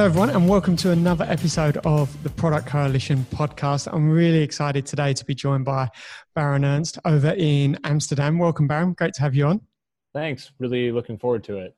Hello, everyone, and welcome to another episode of the Product Coalition podcast. I'm really excited today to be joined by Barron Ernst over in Amsterdam. Welcome, Barron. Great to have you on. Thanks. Really looking forward to it.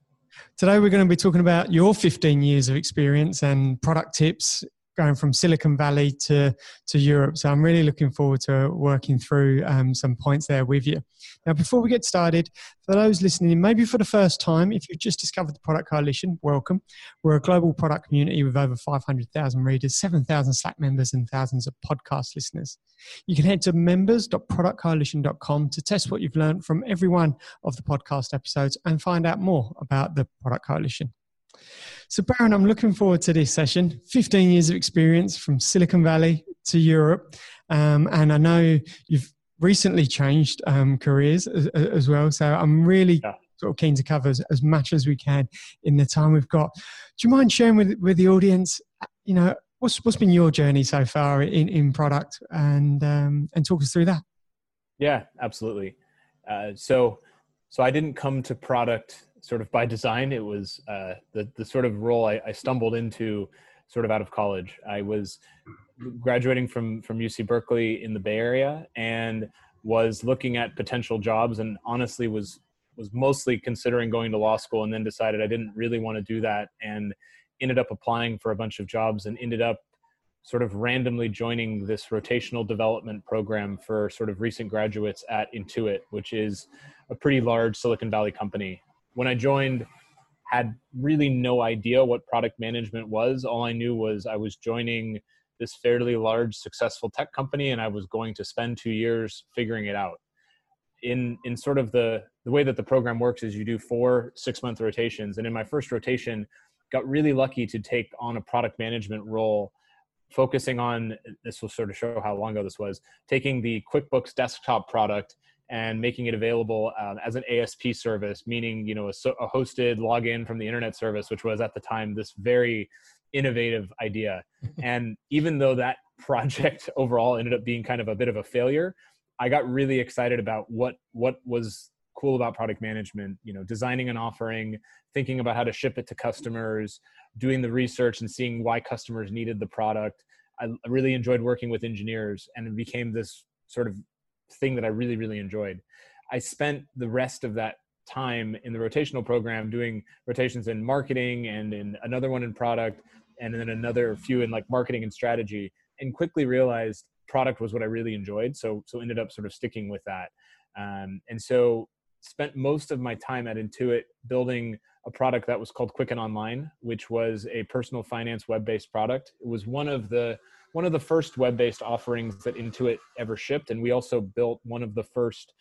Today, we're going to be talking about your 15 years of experience and product tips going from Silicon Valley to, to Europe. So I'm really looking forward to working through um, some points there with you. Now, before we get started, for those listening, maybe for the first time, if you've just discovered the Product Coalition, welcome. We're a global product community with over 500,000 readers, 7,000 Slack members, and thousands of podcast listeners. You can head to members.productcoalition.com to test what you've learned from every one of the podcast episodes and find out more about the Product Coalition. So, Barron, I'm looking forward to this session. 15 years of experience from Silicon Valley to Europe. Um, and I know you've recently changed um, careers as, as, well. So, I'm really yeah. sort of keen to cover as, as, much as we can in the time we've got. Do you mind sharing with, with the audience, you know, what's, what's been your journey so far in, in product and, um, and talk us through that? Yeah, absolutely. Uh, so, so I didn't come to product sort of by design. It was uh, the the sort of role I, I, stumbled into sort of out of college. I was graduating from from UC Berkeley in the Bay Area and was looking at potential jobs and honestly was was mostly considering going to law school and then decided I didn't really want to do that and ended up applying for a bunch of jobs and ended up sort of randomly joining this rotational development program for sort of recent graduates at Intuit, which is a pretty large Silicon Valley company when I joined, had really no idea what product management was. All I knew was I was joining this fairly large, successful tech company, and I was going to spend two years figuring it out. In in sort of the the way that the program works is you do four six month rotations, and in my first rotation, got really lucky to take on a product management role focusing on this will sort of show how long ago this was taking the quickbooks desktop product and making it available um, as an ASP service, meaning you know a, a, hosted login from the internet service, which was at the time this very innovative idea. and even though that project overall ended up being kind of a bit of a failure, I got really excited about what what was cool about product management. You know, designing an offering, thinking about how to ship it to customers, doing the research and seeing why customers needed the product. I really enjoyed working with engineers, and it became this sort of thing that I really, really enjoyed. I spent the rest of that time in the rotational program doing rotations in marketing and in another one in product and then another few in like marketing and strategy and quickly realized product was what I really enjoyed. So, so ended up sort of sticking with that. Um, and so spent most of my time at Intuit building a product that was called Quicken Online, which was a personal finance web-based product. It was one of the one of the first web-based offerings that Intuit ever shipped, and we also built one of the first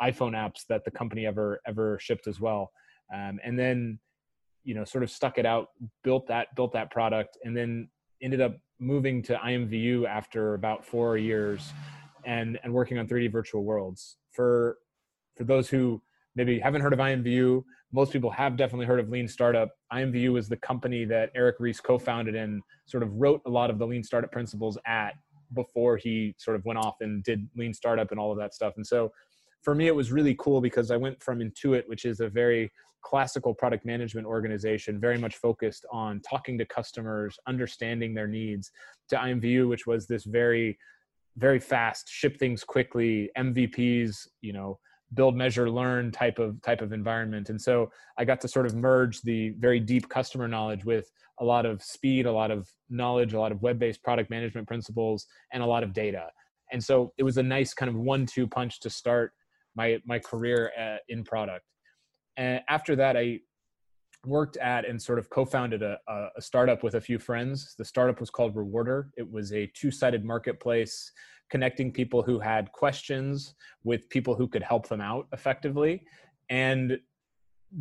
iPhone apps that the company ever ever shipped as well. Um, and then, you know, sort of stuck it out, built that built that product, and then ended up moving to IMVU after about four years, and and working on 3D virtual worlds. For for those who maybe haven't heard of IMVU, most people have definitely heard of Lean Startup. IMVU is the company that Eric Ries co-founded and sort of wrote a lot of the Lean Startup principles at before he sort of went off and did Lean Startup and all of that stuff. And so for me, it was really cool because I went from Intuit, which is a very classical product management organization, very much focused on talking to customers, understanding their needs, to IMVU, which was this very, very fast, ship things quickly, MVPs, you know, build measure learn type of type of environment. And so i got to sort of merge the very deep customer knowledge with a lot of speed a lot of knowledge a lot of web-based product management principles and a lot of data. And so it was a nice kind of one-two punch to start my my career at, uh, in product. And after that i worked at and sort of co-founded a, a startup with a few friends. The startup was called rewarder. It was a two-sided marketplace connecting people who had questions with people who could help them out effectively and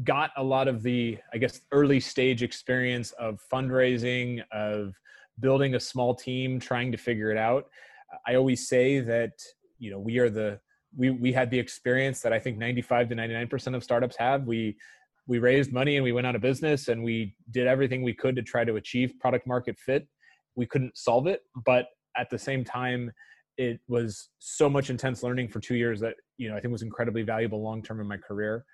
got a lot of the i guess early stage experience of fundraising of building a small team trying to figure it out. I always say that you know we are the we we had the experience that i think 95 to 99% of startups have. We we raised money and we went out of business and we did everything we could to try to achieve product market fit. We couldn't solve it but at the same time it was so much intense learning for two years that you know I think was incredibly valuable long term in my career.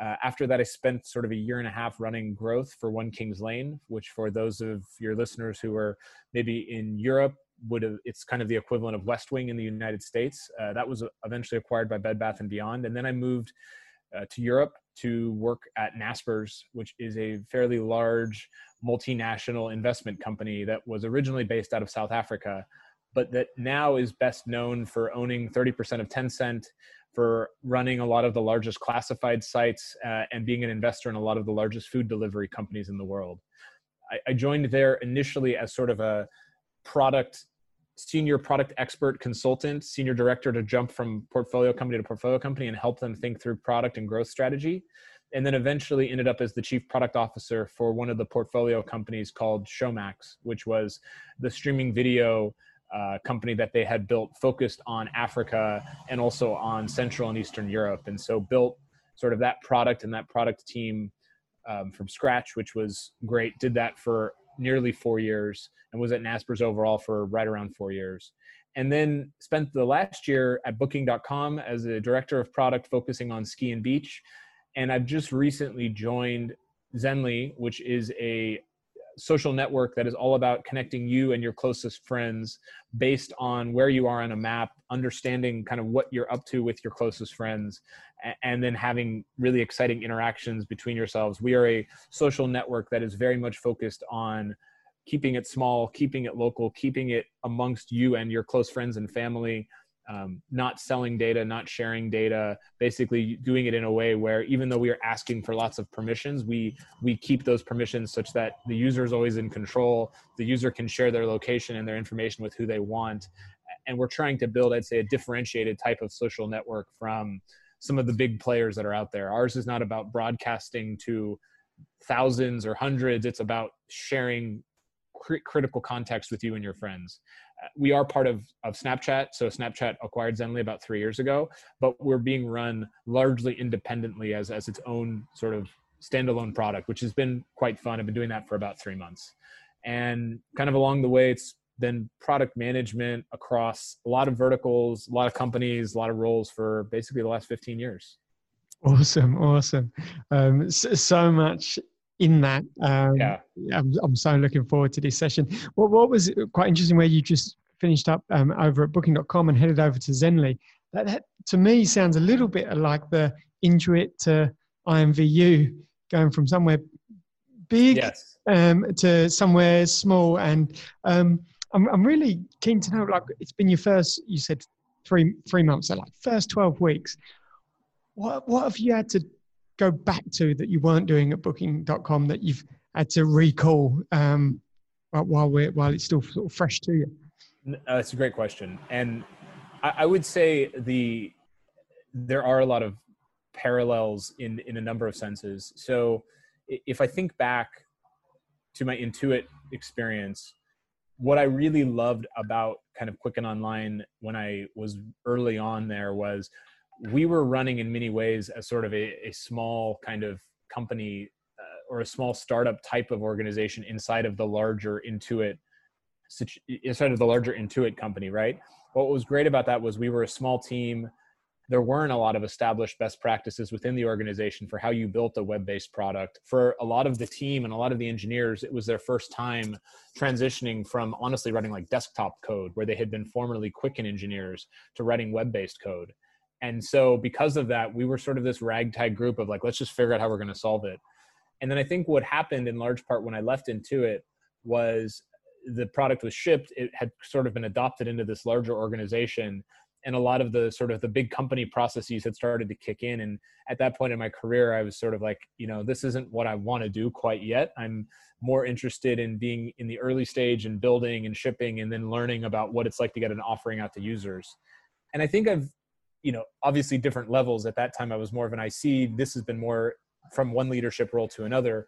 Uh, after that, I spent sort of a year and a half running growth for One Kings Lane, which for those of your listeners who are maybe in Europe would have it's kind of the equivalent of Westwing in the United States. Uh, that was eventually acquired by Bed Bath and Beyond, and then I moved uh, to Europe to work at Naspers, which is a fairly large multinational investment company that was originally based out of South Africa, but that now is best known for owning 30% of Tencent, for running a lot of the largest classified sites, uh, and being an investor in a lot of the largest food delivery companies in the world. I, I joined there initially as sort of a product senior product expert consultant, senior director to jump from portfolio company to portfolio company and help them think through product and growth strategy. And then eventually ended up as the chief product officer for one of the portfolio companies called Showmax, which was the streaming video uh, company that they had built focused on Africa and also on Central and Eastern Europe. And so built sort of that product and that product team um, from scratch, which was great. Did that for nearly four years and was at Naspers overall for right around four years. And then spent the last year at booking.com as a director of product focusing on ski and beach. And I've just recently joined Zenly, which is a social network that is all about connecting you and your closest friends based on where you are on a map, understanding kind of what you're up to with your closest friends, and then having really exciting interactions between yourselves. We are a social network that is very much focused on keeping it small, keeping it local, keeping it amongst you and your close friends and family um, not selling data, not sharing data, basically doing it in a way where even though we are asking for lots of permissions, we we keep those permissions such that the user is always in control. The user can share their location and their information with who they want, and we're trying to build, I'd say, a differentiated type of social network from some of the big players that are out there. Ours is not about broadcasting to thousands or hundreds. It's about sharing critical context with you and your friends we are part of, of Snapchat. So Snapchat acquired Zenly about three years ago, but we're being run largely independently as, as its own sort of standalone product, which has been quite fun. I've been doing that for about three months. And kind of along the way, it's been product management across a lot of verticals, a lot of companies, a lot of roles for basically the last 15 years. Awesome, awesome. Um, so, so much in that. Um, yeah, I'm, I'm, so looking forward to this session. What, what was quite interesting where you just finished up um, over at Booking.com and headed over to Zenly. That, that, to me sounds a little bit like the Intuit to IMVU, going from somewhere big yes. um, to somewhere small. And um, I'm, I'm really keen to know. Like, it's been your first. You said three three months. So like first twelve weeks. What what have you had to go back to that you weren't doing at booking.com that you've had to recall um, while we're while it's still sort of fresh to you? Uh, that's a great question, and I, I, would say the there are a lot of parallels in in a number of senses. So if I think back to my Intuit experience, what I really loved about kind of Quicken Online when I was early on there was we were running in many ways as sort of a, a small kind of company uh, or a small startup type of organization inside of the larger Intuit inside of the larger Intuit company, right? What was great about that was we were a small team. There weren't a lot of established best practices within the organization for how you built a web-based product. For a lot of the team and a lot of the engineers, it was their first time transitioning from honestly writing like desktop code where they had been formerly Quicken engineers to writing web-based code and so because of that we were sort of this ragtag group of like let's just figure out how we're going to solve it. And then i think what happened in large part when i left intuit was the product was shipped it had sort of been adopted into this larger organization and a lot of the sort of the big company processes had started to kick in. And at that point in my career i was sort of like you know this isn't what i want to do quite yet. I'm more interested in being in the early stage and building and shipping and then learning about what it's like to get an offering out to users. And i think i've you know obviously different levels. At that time i was more of an ic this has been more from one leadership role to another.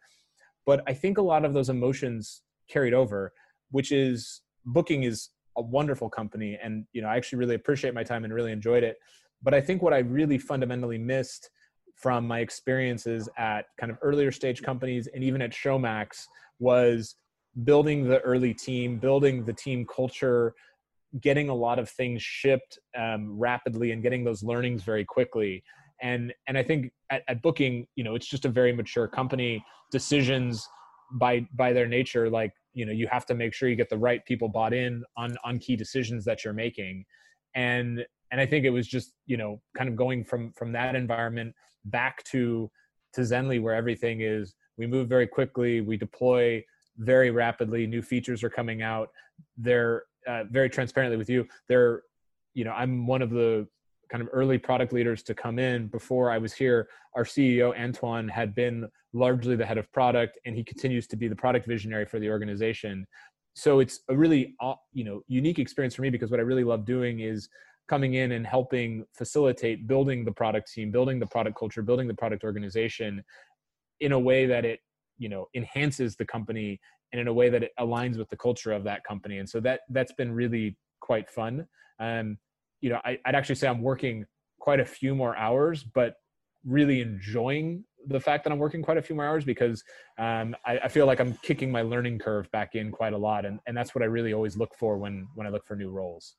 But i think a lot of those emotions carried over which is booking is a wonderful company. And you know i actually really appreciate my time and really enjoyed it. But i think what i really fundamentally missed from my experiences at kind of earlier stage companies and even at showmax was building the early team building the team culture getting a lot of things shipped um, rapidly and getting those learnings very quickly. And and i think at, at booking you know it's just a very mature company. Decisions by by their nature like you know you have to make sure you get the right people bought in on on key decisions that you're making. And and i think it was just you know kind of going from from that environment back to to zenly where everything is we move very quickly we deploy very rapidly new features are coming out. They're uh, very transparently with you they're you know i'm one of the kind of early product leaders to come in. Before i was here our ceo antoine had been largely the head of product and he continues to be the product visionary for the organization. So it's a really uh, you know unique experience for me because what i really love doing is coming in and helping facilitate building the product team building the product culture building the product organization in a way that it you know enhances the company and in a way that it aligns with the culture of that company. And so that that's been really quite fun. Um you know I, i'd actually say i'm working quite a few more hours but really enjoying the fact that I'm working quite a few more hours because um, I, I, feel like I'm kicking my learning curve back in quite a lot, and, and that's what I really always look for when when I look for new roles.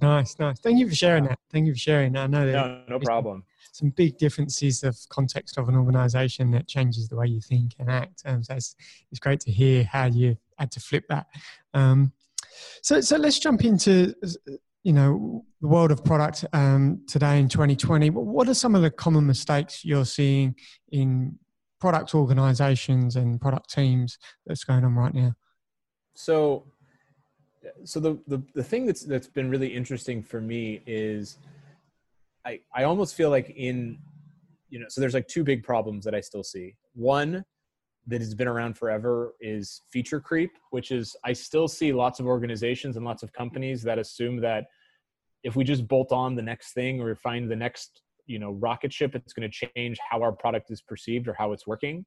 Nice, nice. Thank you for sharing that. Thank you for sharing. I know that no, no problem. Some big differences of context of an organization that changes the way you think and act. Um, so it's, it's great to hear how you had to flip that. Um, so, so let's jump into you know the world of product um, today in 2020 what are some of the common mistakes you're seeing in product organizations and product teams that's going on right now so so the, the the thing that's that's been really interesting for me is i i almost feel like in you know so there's like two big problems that i still see one that has been around forever is feature creep, which is I still see lots of organizations and lots of companies that assume that if we just bolt on the next thing or find the next you know rocket ship, it's going to change how our product is perceived or how it's working.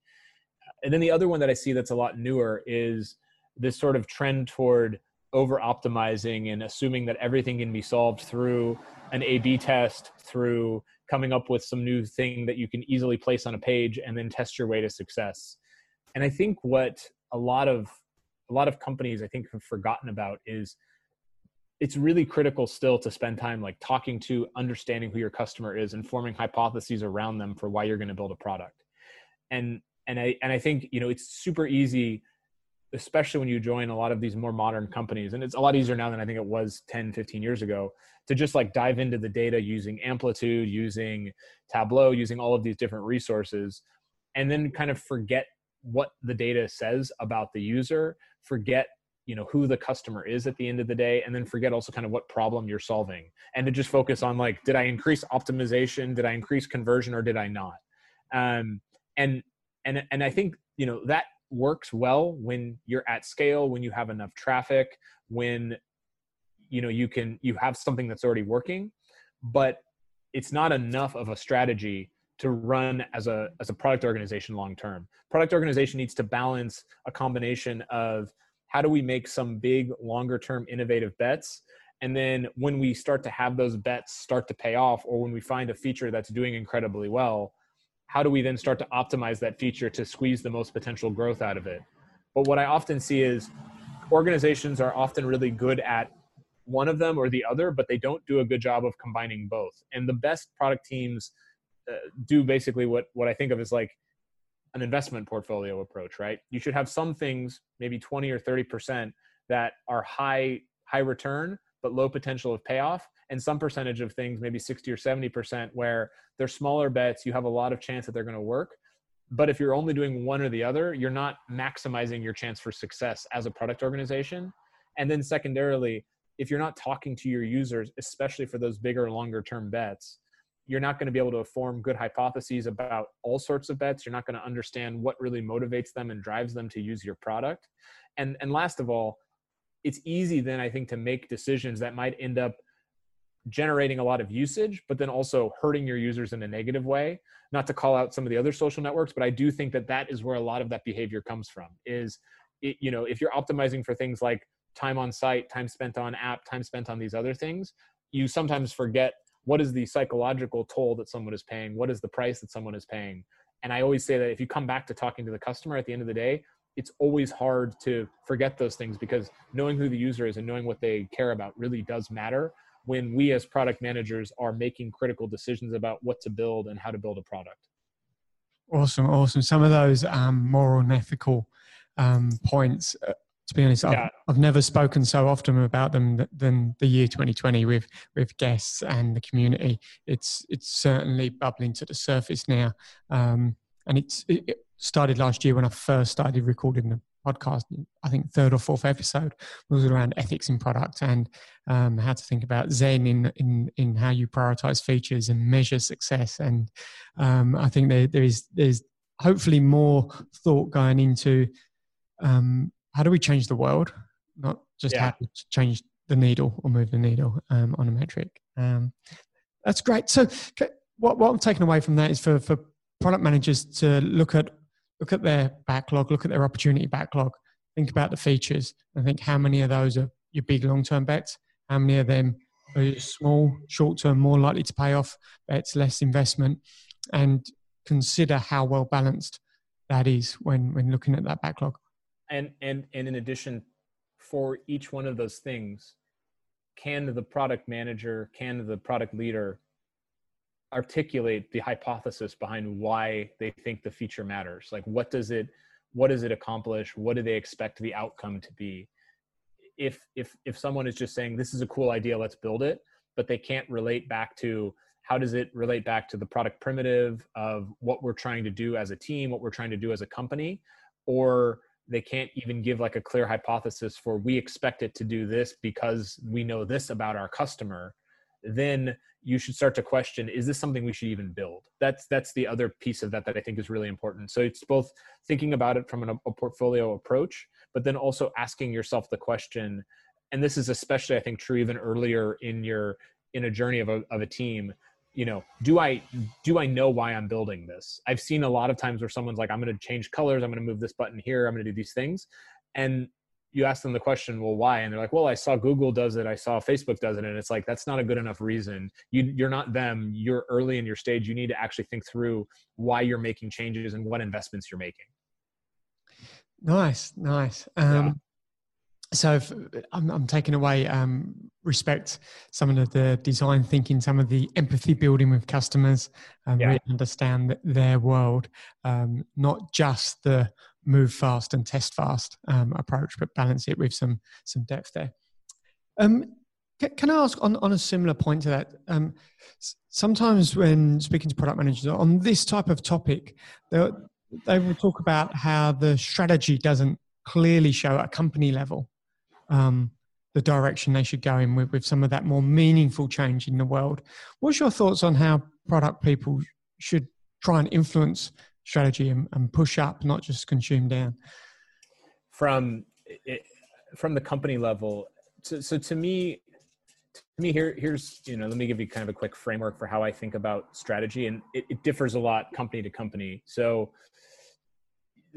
And then the other one that I see that's a lot newer is this sort of trend toward over optimizing and assuming that everything can be solved through an A B test, through coming up with some new thing that you can easily place on a page and then test your way to success. And i think what a lot of a lot of companies i think have forgotten about is it's really critical still to spend time like talking to understanding who your customer is and forming hypotheses around them for why you're going to build a product. And and i and i think you know it's super easy especially when you join a lot of these more modern companies and it's a lot easier now than i think it was 10 15 years ago to just like dive into the data using amplitude using tableau using all of these different resources and then kind of forget what the data says about the user forget you know who the customer is at the end of the day and then forget also kind of what problem you're solving and to just focus on like did i increase optimization did i increase conversion or did i not? Um, and and and i think you know that works well when you're at scale when you have enough traffic when you know you can you have something that's already working but it's not enough of a strategy to run as a as a product organization long term. Product organization needs to balance a combination of how do we make some big longer term innovative bets and then when we start to have those bets start to pay off or when we find a feature that's doing incredibly well how do we then start to optimize that feature to squeeze the most potential growth out of it but what i often see is organizations are often really good at one of them or the other but they don't do a good job of combining both and the best product teams uh, do basically what what I think of as like an investment portfolio approach, right? You should have some things, maybe 20 or 30% that are high high return but low potential of payoff and some percentage of things maybe 60 or 70% where they're smaller bets you have a lot of chance that they're going to work but if you're only doing one or the other you're not maximizing your chance for success as a product organization and then secondarily if you're not talking to your users especially for those bigger longer term bets you're not going to be able to form good hypotheses about all sorts of bets. You're not going to understand what really motivates them and drives them to use your product. And and last of all, it's easy then I think to make decisions that might end up generating a lot of usage, but then also hurting your users in a negative way. Not to call out some of the other social networks, but I do think that that is where a lot of that behavior comes from. Is it, you know if you're optimizing for things like time on site, time spent on app, time spent on these other things, you sometimes forget what is the psychological toll that someone is paying what is the price that someone is paying and i always say that if you come back to talking to the customer at the end of the day it's always hard to forget those things because knowing who the user is and knowing what they care about really does matter when we as product managers are making critical decisions about what to build and how to build a product. Awesome, awesome. Some of those um, moral and ethical um, points, uh, to be honest. I've, I've, never spoken so often about them than the year 2020 with with guests and the community. It's it's certainly bubbling to the surface now, um, and it's it started last year when I first started recording the podcast. I think third or fourth episode was around ethics in product and um, how to think about Zen in in in how you prioritize features and measure success. And um, I think there there is there's hopefully more thought going into um, how do we change the world, not just yeah. how to change the needle or move the needle um, on a metric. Um, that's great. So, what, what I'm taking away from that is for, for product managers to look at look at their backlog, look at their opportunity backlog, think about the features, and think how many of those are your big long term bets, how many of them are small, short term, more likely to pay off bets, less investment, and consider how well balanced that is when when looking at that backlog. And and and in addition for each one of those things can the product manager can the product leader articulate the hypothesis behind why they think the feature matters? Like what does it what does it accomplish? What do they expect the outcome to be? If if if someone is just saying this is a cool idea let's build it but they can't relate back to how does it relate back to the product primitive of what we're trying to do as a team what we're trying to do as a company or they can't even give like a clear hypothesis for we expect it to do this because we know this about our customer then you should start to question is this something we should even build? That's that's the other piece of that that i think is really important. So it's both thinking about it from an, a portfolio approach but then also asking yourself the question and this is especially i think true even earlier in your in a journey of a, of a team you know do i do i know why i'm building this? I've seen a lot of times where someone's like i'm going to change colors i'm going to move this button here i'm going to do these things and you ask them the question well why? And they're like well i saw google does it i saw facebook does it. And it's like that's not a good enough reason. You, you're not them. You're early in your stage. You need to actually think through why you're making changes and what investments you're making. Nice nice. Um, so if, I'm, I'm taking away um, respect some of the design thinking some of the empathy building with customers and yeah. really understand their world um, not just the move fast and test fast um, approach but balance it with some some depth there um, can, i ask on, on a similar point to that um, sometimes when speaking to product managers on this type of topic they will talk about how the strategy doesn't clearly show at company level um, the direction they should go in with, with some of that more meaningful change in the world. What's your thoughts on how product people should try and influence strategy and, and push up, not just consume down? From it, from the company level, so, so to me, to me here here's you know let me give you kind of a quick framework for how I think about strategy, and it, it differs a lot company to company. So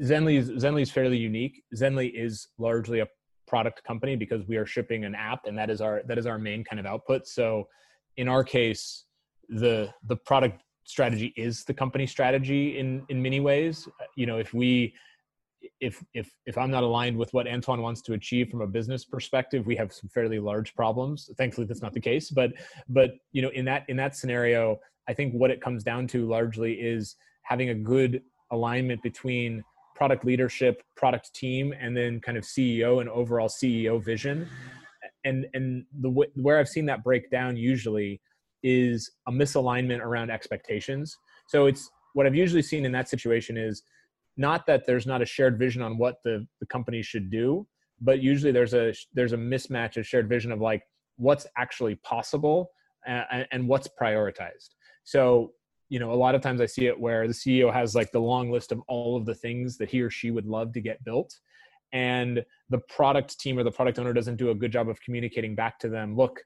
Zenly is Zenly is fairly unique. Zenly is largely a product company because we are shipping an app and that is our that is our main kind of output so in our case the the product strategy is the company strategy in in many ways uh, you know if we if if if i'm not aligned with what antoine wants to achieve from a business perspective we have some fairly large problems thankfully that's not the case but but you know in that in that scenario i think what it comes down to largely is having a good alignment between product leadership, product team, and then kind of CEO and overall CEO vision. And and the where I've seen that break down usually is a misalignment around expectations. So it's what I've usually seen in that situation is not that there's not a shared vision on what the, the company should do, but usually there's a there's a mismatch of shared vision of like what's actually possible and, and what's prioritized. So you know a lot of times i see it where the ceo has like the long list of all of the things that he or she would love to get built and the product team or the product owner doesn't do a good job of communicating back to them look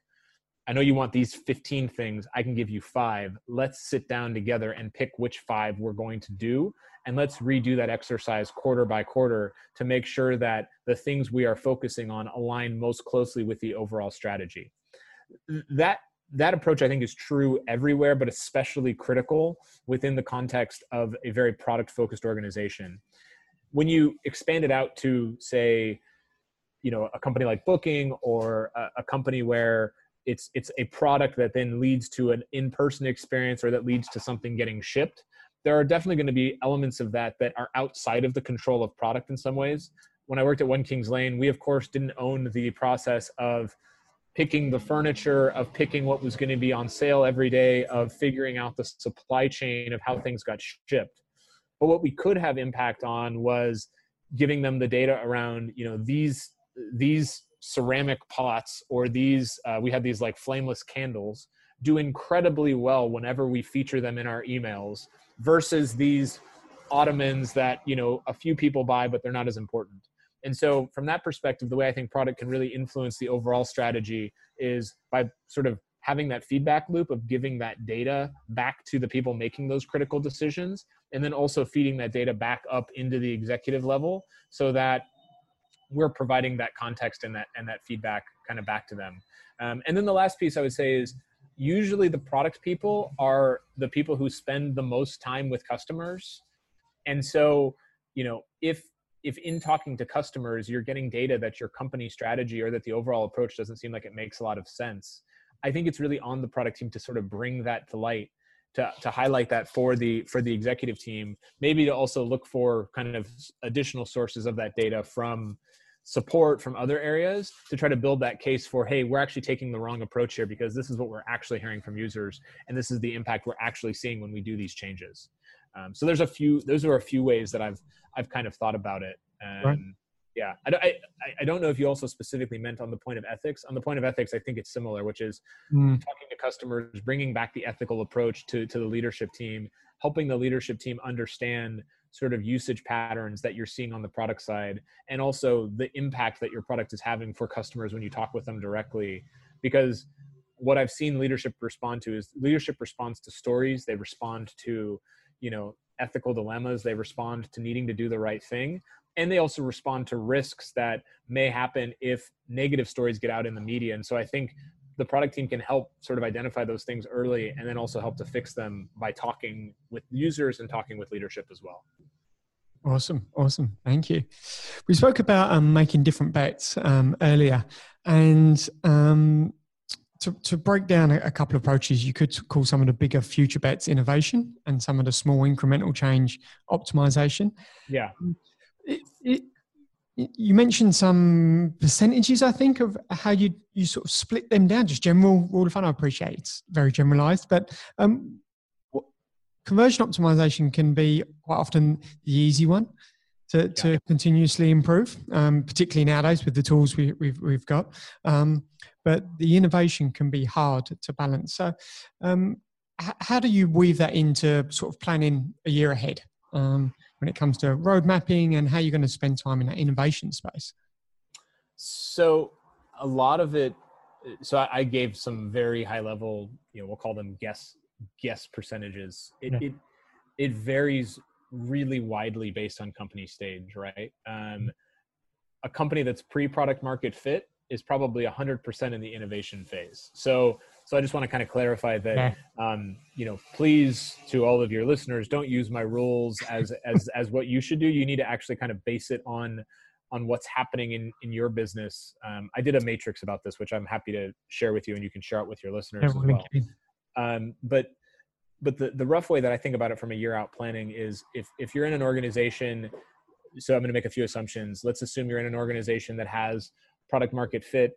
i know you want these 15 things i can give you five let's sit down together and pick which five we're going to do and let's redo that exercise quarter by quarter to make sure that the things we are focusing on align most closely with the overall strategy that that approach I think is true everywhere, but especially critical within the context of a very product focused organization. When you expand it out to say, you know, a company like Booking or a, a company where it's it's a product that then leads to an in-person experience or that leads to something getting shipped. There are definitely going to be elements of that that are outside of the control of product in some ways. When i worked at one kings lane we of course didn't own the process of picking the furniture of picking what was going to be on sale every day of figuring out the supply chain of how things got shipped. But what we could have impact on was giving them the data around you know these these ceramic pots or these uh, we had these like flameless candles do incredibly well whenever we feature them in our emails versus these ottomans that you know a few people buy but they're not as important. And so from that perspective the way i think product can really influence the overall strategy is by sort of having that feedback loop of giving that data back to the people making those critical decisions and then also feeding that data back up into the executive level so that we're providing that context and that and that feedback kind of back to them. Um, and then the last piece i would say is usually the product people are the people who spend the most time with customers. And so you know if if in talking to customers you're getting data that your company strategy or that the overall approach doesn't seem like it makes a lot of sense i think it's really on the product team to sort of bring that to light to, to highlight that for the for the executive team. Maybe to also look for kind of additional sources of that data from support from other areas to try to build that case for hey we're actually taking the wrong approach here because this is what we're actually hearing from users and this is the impact we're actually seeing when we do these changes um, so there's a few those are a few ways that i've i've kind of thought about it and right. yeah I, I, I don't know if you also specifically meant on the point of ethics on the point of ethics i think it's similar which is mm. talking to customers bringing back the ethical approach to to the leadership team helping the leadership team understand sort of usage patterns that you're seeing on the product side and also the impact that your product is having for customers when you talk with them directly. Because what i've seen leadership respond to is leadership responds to stories they respond to you know ethical dilemmas they respond to needing to do the right thing and they also respond to risks that may happen if negative stories get out in the media. And so i think the product team can help sort of identify those things early and then also help to fix them by talking with users and talking with leadership as well. Awesome, awesome. Thank you. We spoke about um, making different bets um, earlier, and um, to, to break down a, a, couple of approaches, you could call some of the bigger future bets innovation, and some of the small incremental change optimization. Yeah. It, it, you mentioned some percentages, I think, of how you you sort of split them down. Just general rule of thumb. I appreciate it's very generalized, but um, conversion optimization can be quite often the easy one to, yeah. to continuously improve, um, particularly nowadays with the tools we, have we've, we've got. Um, but the innovation can be hard to balance. So, um, h- how do you weave that into sort of planning a year ahead? When it comes to road mapping and how you're going to spend time in that innovation space? So a lot of it. So I, gave some very high level, you know, we'll call them guess guess percentages. It yeah. it, it varies really widely based on company stage, right? Um, a company that's pre-product market fit is probably 100% in the innovation phase. So so I just want to kind of clarify that, um, you know, please to all of your listeners, don't use my rules as as as what you should do. You need to actually kind of base it on on what's happening in in your business. Um, I did a matrix about this, which I'm happy to share with you, and you can share it with your listeners as well. Um, but but the the rough way that I think about it from a year out planning is if if you're in an organization, so I'm going to make a few assumptions. Let's assume you're in an organization that has product market fit.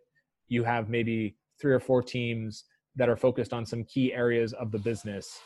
You have maybe three or four teams that are focused on some key areas of the business.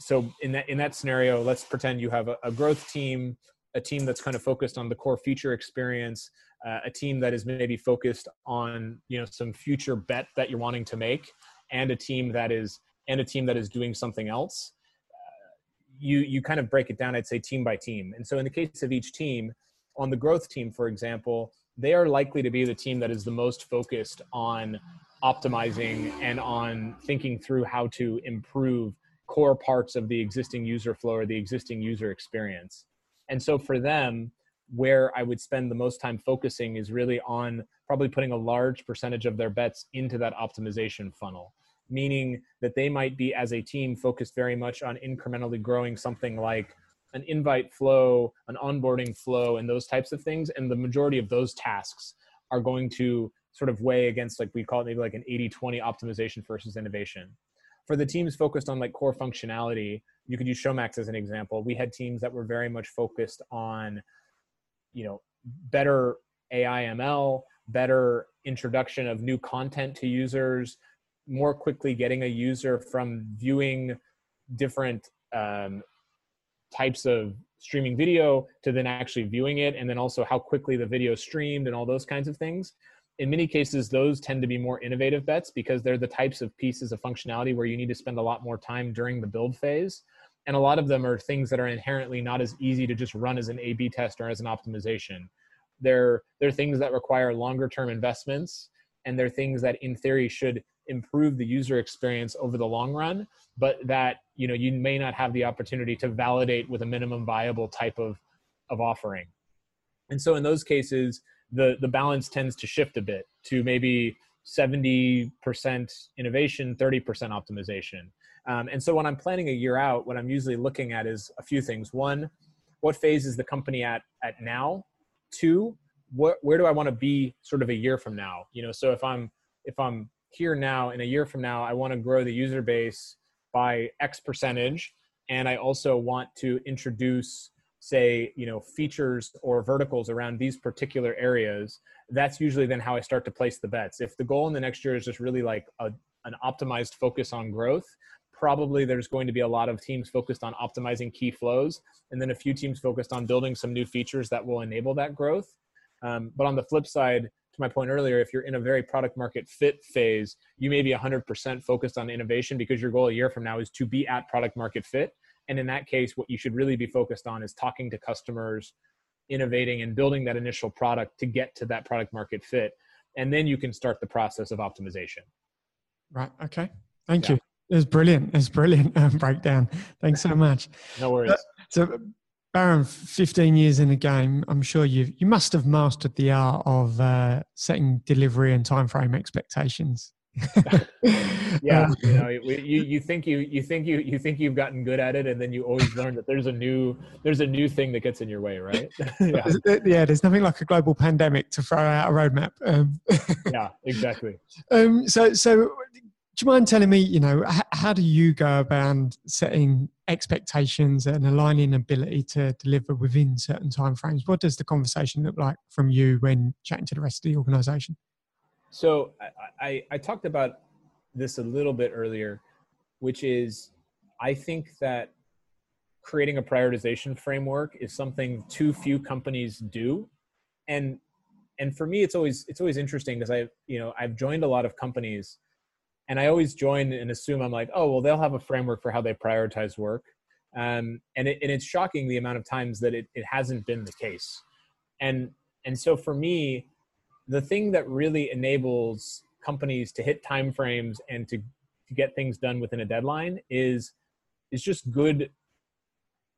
So in that in that scenario let's pretend you have a, a growth team a team that's kind of focused on the core feature experience uh, a team that is maybe focused on you know some future bet that you're wanting to make and a team that is and a team that is doing something else. Uh, you you kind of break it down i'd say team by team. And so in the case of each team on the growth team for example they are likely to be the team that is the most focused on optimizing and on thinking through how to improve core parts of the existing user flow or the existing user experience. And so for them, where I would spend the most time focusing is really on probably putting a large percentage of their bets into that optimization funnel, meaning that they might be as a team focused very much on incrementally growing something like an invite flow, an onboarding flow, and those types of things. And the majority of those tasks are going to sort of weigh against like we call it maybe like an 80 20 optimization versus innovation. For the teams focused on like core functionality you could use showmax as an example. We had teams that were very much focused on you know better ai ml better introduction of new content to users more quickly getting a user from viewing different um, types of streaming video to then actually viewing it and then also how quickly the video streamed and all those kinds of things in many cases those tend to be more innovative bets because they're the types of pieces of functionality where you need to spend a lot more time during the build phase. And a lot of them are things that are inherently not as easy to just run as an a b test or as an optimization. They're they're things that require longer term investments and they're things that in theory should improve the user experience over the long run but that you know you may not have the opportunity to validate with a minimum viable type of of offering. And so in those cases the the balance tends to shift a bit to maybe 70% innovation 30% optimization. Um, and so when i'm planning a year out what i'm usually looking at is a few things. One what phase is the company at at now? Two what, where do i want to be sort of a year from now? You know so if i'm if i'm here now in a year from now i want to grow the user base by x percentage and i also want to introduce say you know features or verticals around these particular areas that's usually then how i start to place the bets if the goal in the next year is just really like a, an optimized focus on growth probably there's going to be a lot of teams focused on optimizing key flows and then a few teams focused on building some new features that will enable that growth um, but on the flip side to my point earlier, if you're in a very product market fit phase, you may be 100% focused on innovation because your goal a year from now is to be at product market fit. And in that case, what you should really be focused on is talking to customers, innovating, and building that initial product to get to that product market fit. And then you can start the process of optimization. Right. Okay. Thank yeah. you. It's brilliant. It's brilliant um, breakdown. Thanks so much. no worries. Uh, so Barron, 15 years in the game, I'm sure you you must have mastered the art of uh, setting delivery and time frame expectations. yeah, you know, you, you think you you think you you think you've gotten good at it, and then you always learn that there's a new there's a new thing that gets in your way, right? yeah. yeah, there's nothing like a global pandemic to throw out a roadmap. Um, yeah, exactly. Um, so so do you mind telling me, you know, how do you go about setting expectations and aligning ability to deliver within certain timeframes? What does the conversation look like from you when chatting to the rest of the organization? So I, I, I talked about this a little bit earlier, which is I think that creating a prioritization framework is something too few companies do. And and for me it's always it's always interesting because I you know I've joined a lot of companies and I always join and assume I'm like, oh well, they'll have a framework for how they prioritize work, um, and it, and it's shocking the amount of times that it, it hasn't been the case, and and so for me, the thing that really enables companies to hit timeframes and to to get things done within a deadline is is just good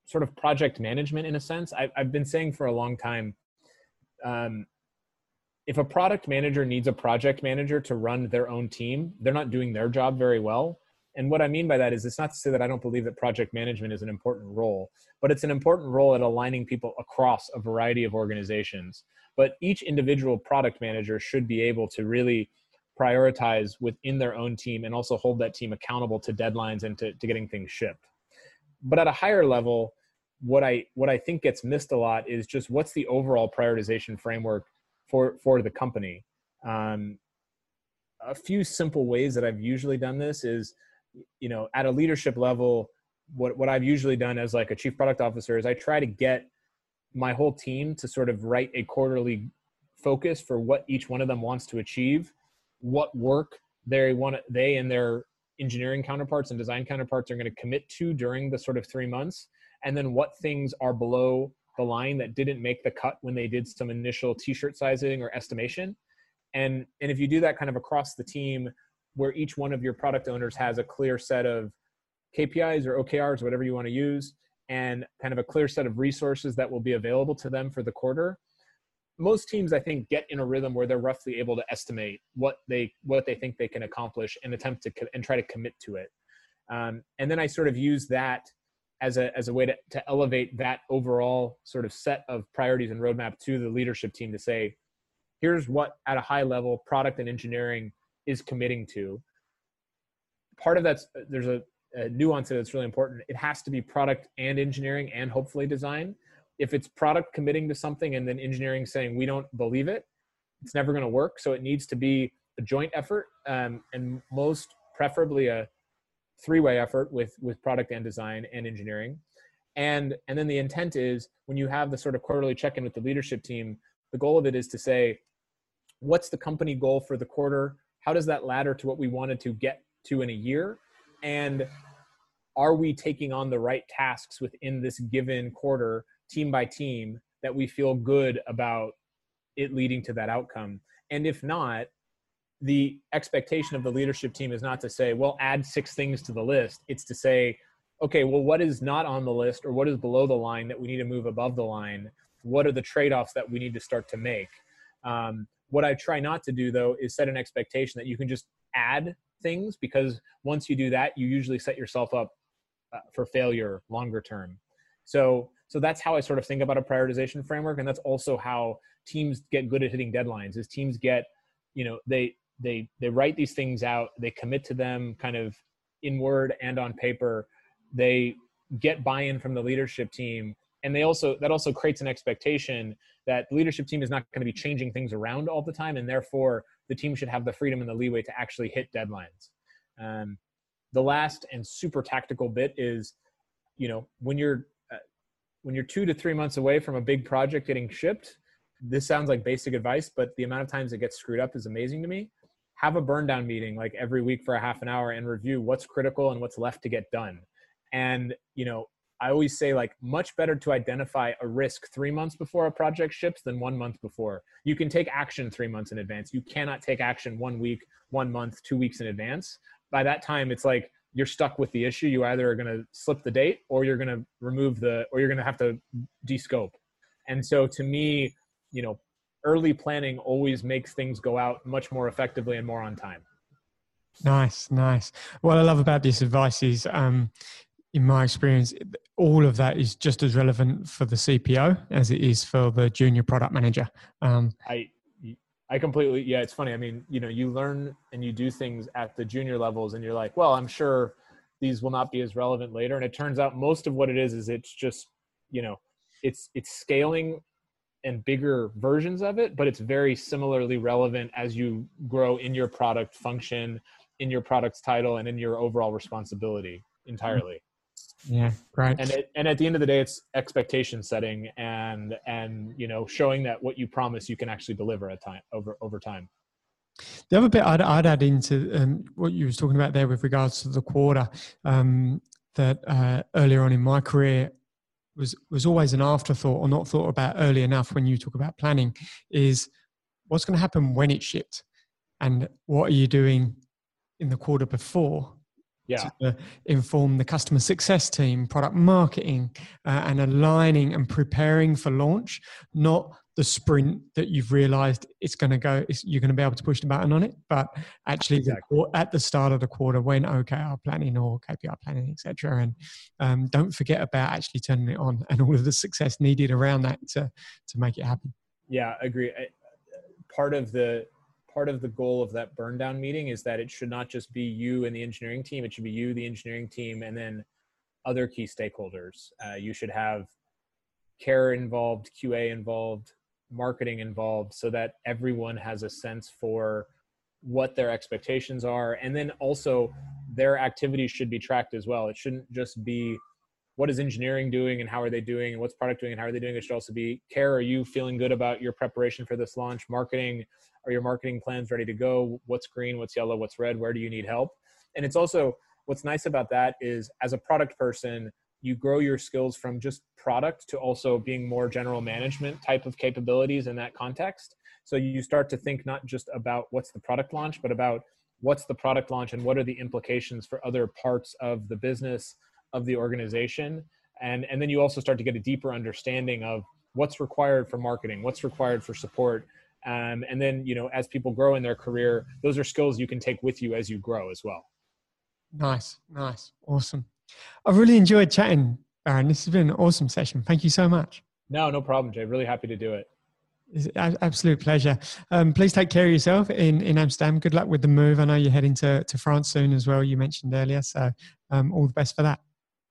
sort of project management in a sense. I, I've been saying for a long time. Um, if a product manager needs a project manager to run their own team, they're not doing their job very well. And what I mean by that is it's not to say that I don't believe that project management is an important role, but it's an important role at aligning people across a variety of organizations. But each individual product manager should be able to really prioritize within their own team and also hold that team accountable to deadlines and to, to getting things shipped. But at a higher level, what I what I think gets missed a lot is just what's the overall prioritization framework for for the company. Um, a few simple ways that I've usually done this is, you know, at a leadership level, what what I've usually done as like a chief product officer is I try to get my whole team to sort of write a quarterly focus for what each one of them wants to achieve, what work they want they and their engineering counterparts and design counterparts are going to commit to during the sort of three months, and then what things are below the line that didn't make the cut when they did some initial t-shirt sizing or estimation. And and if you do that kind of across the team where each one of your product owners has a clear set of KPIs or OKRs whatever you want to use and kind of a clear set of resources that will be available to them for the quarter most teams i think get in a rhythm where they're roughly able to estimate what they what they think they can accomplish and attempt to and try to commit to it. Um, and then i sort of use that as a as a way to, to elevate that overall sort of set of priorities and roadmap to the leadership team to say here's what at a high level product and engineering is committing to. Part of that's there's a, nuance that's really important. It has to be product and engineering and hopefully design. If it's product committing to something and then engineering saying we don't believe it it's never going to work. So it needs to be a joint effort um, and most preferably a three-way effort with with product and design and engineering. And and then the intent is when you have the sort of quarterly check-in with the leadership team the goal of it is to say what's the company goal for the quarter? How does that ladder to what we wanted to get to in a year and are we taking on the right tasks within this given quarter team by team that we feel good about it leading to that outcome? And if not the expectation of the leadership team is not to say well add six things to the list. It's to say okay well what is not on the list or what is below the line that we need to move above the line? What are the trade-offs that we need to start to make? Um, what i try not to do though is set an expectation that you can just add things because once you do that you usually set yourself up uh, for failure longer term. So so that's how i sort of think about a prioritization framework and that's also how teams get good at hitting deadlines is teams get you know they they they write these things out they commit to them kind of in word and on paper they get buy-in from the leadership team and they also that also creates an expectation that the leadership team is not going to be changing things around all the time and therefore the team should have the freedom and the leeway to actually hit deadlines. Um, the last and super tactical bit is you know when you're uh, when you're two to three months away from a big project getting shipped this sounds like basic advice but the amount of times it gets screwed up is amazing to me. Have a burn down meeting like every week for a half an hour and review what's critical and what's left to get done. And you know I always say like much better to identify a risk three months before a project ships than one month before. You can take action three months in advance. You cannot take action one week, one month, two weeks in advance. By that time, it's like you're stuck with the issue. You either are going to slip the date or you're going to remove the, or you're going to have to descope. And so to me, you know, early planning always makes things go out much more effectively and more on time. Nice, nice. What I love about this advice is um, in my experience, all of that is just as relevant for the CPO as it is for the junior product manager. Um, I I completely yeah. It's funny. I mean, you know, you learn and you do things at the junior levels, and you're like, well, I'm sure these will not be as relevant later. And it turns out most of what it is is it's just you know, it's it's scaling and bigger versions of it, but it's very similarly relevant as you grow in your product function, in your product's title, and in your overall responsibility entirely yeah right. And it, and at the end of the day it's expectation setting and and you know showing that what you promise you can actually deliver at time over over time. The other bit I'd, I'd add into um, what you was talking about there with regards to the quarter um, that uh, earlier on in my career was was always an afterthought or not thought about early enough when you talk about planning is what's going to happen when it's shipped and what are you doing in the quarter before yeah. to inform the customer success team, product marketing, uh, and aligning and preparing for launch, not the sprint that you've realized it's going to go, you're going to be able to push the button on it, but actually exactly. at the start of the quarter when OKR planning or KPI planning, etc. And um, don't forget about actually turning it on and all of the success needed around that to, to make it happen. Yeah, agree. Part of the part of the goal of that burn down meeting is that it should not just be you and the engineering team it should be you the engineering team and then other key stakeholders. Uh, you should have care involved qa involved marketing involved so that everyone has a sense for what their expectations are. And then also their activities should be tracked as well. It shouldn't just be what is engineering doing and how are they doing and what's product doing and how are they doing it should also be care are you feeling good about your preparation for this launch? Marketing are your marketing plans ready to go? What's green what's yellow what's red? Where do you need help? And it's also what's nice about that is as a product person you grow your skills from just product to also being more general management type of capabilities in that context. So you start to think not just about what's the product launch but about what's the product launch and what are the implications for other parts of the business of the organization and and then you also start to get a deeper understanding of what's required for marketing what's required for support um, and then you know as people grow in their career those are skills you can take with you as you grow as well nice nice awesome i've really enjoyed chatting Barron. this has been an awesome session thank you so much no no problem jay really happy to do it It's absolute pleasure. Um, please take care of yourself in, in Amsterdam. Good luck with the move. I know you're heading to, to France soon as well, you mentioned earlier. So um, all the best for that.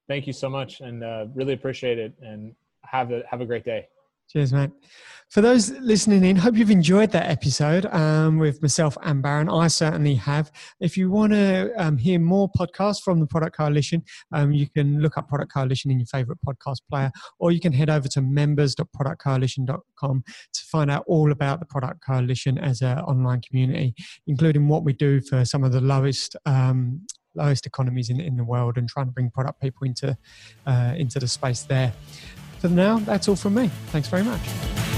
Thank you so much and uh, really appreciate it. And have a, have a great day. Cheers, mate. For those listening in, hope you've enjoyed that episode um, with myself and Barron. I certainly have. If you want to um, hear more podcasts from the Product Coalition, um, you can look up Product Coalition in your favorite podcast player, or you can head over to members.productcoalition.com to find out all about the Product Coalition as an online community, including what we do for some of the lowest um, lowest economies in, in the world and trying to bring product people into uh, into the space there. For now, that's all from me. Thanks very much.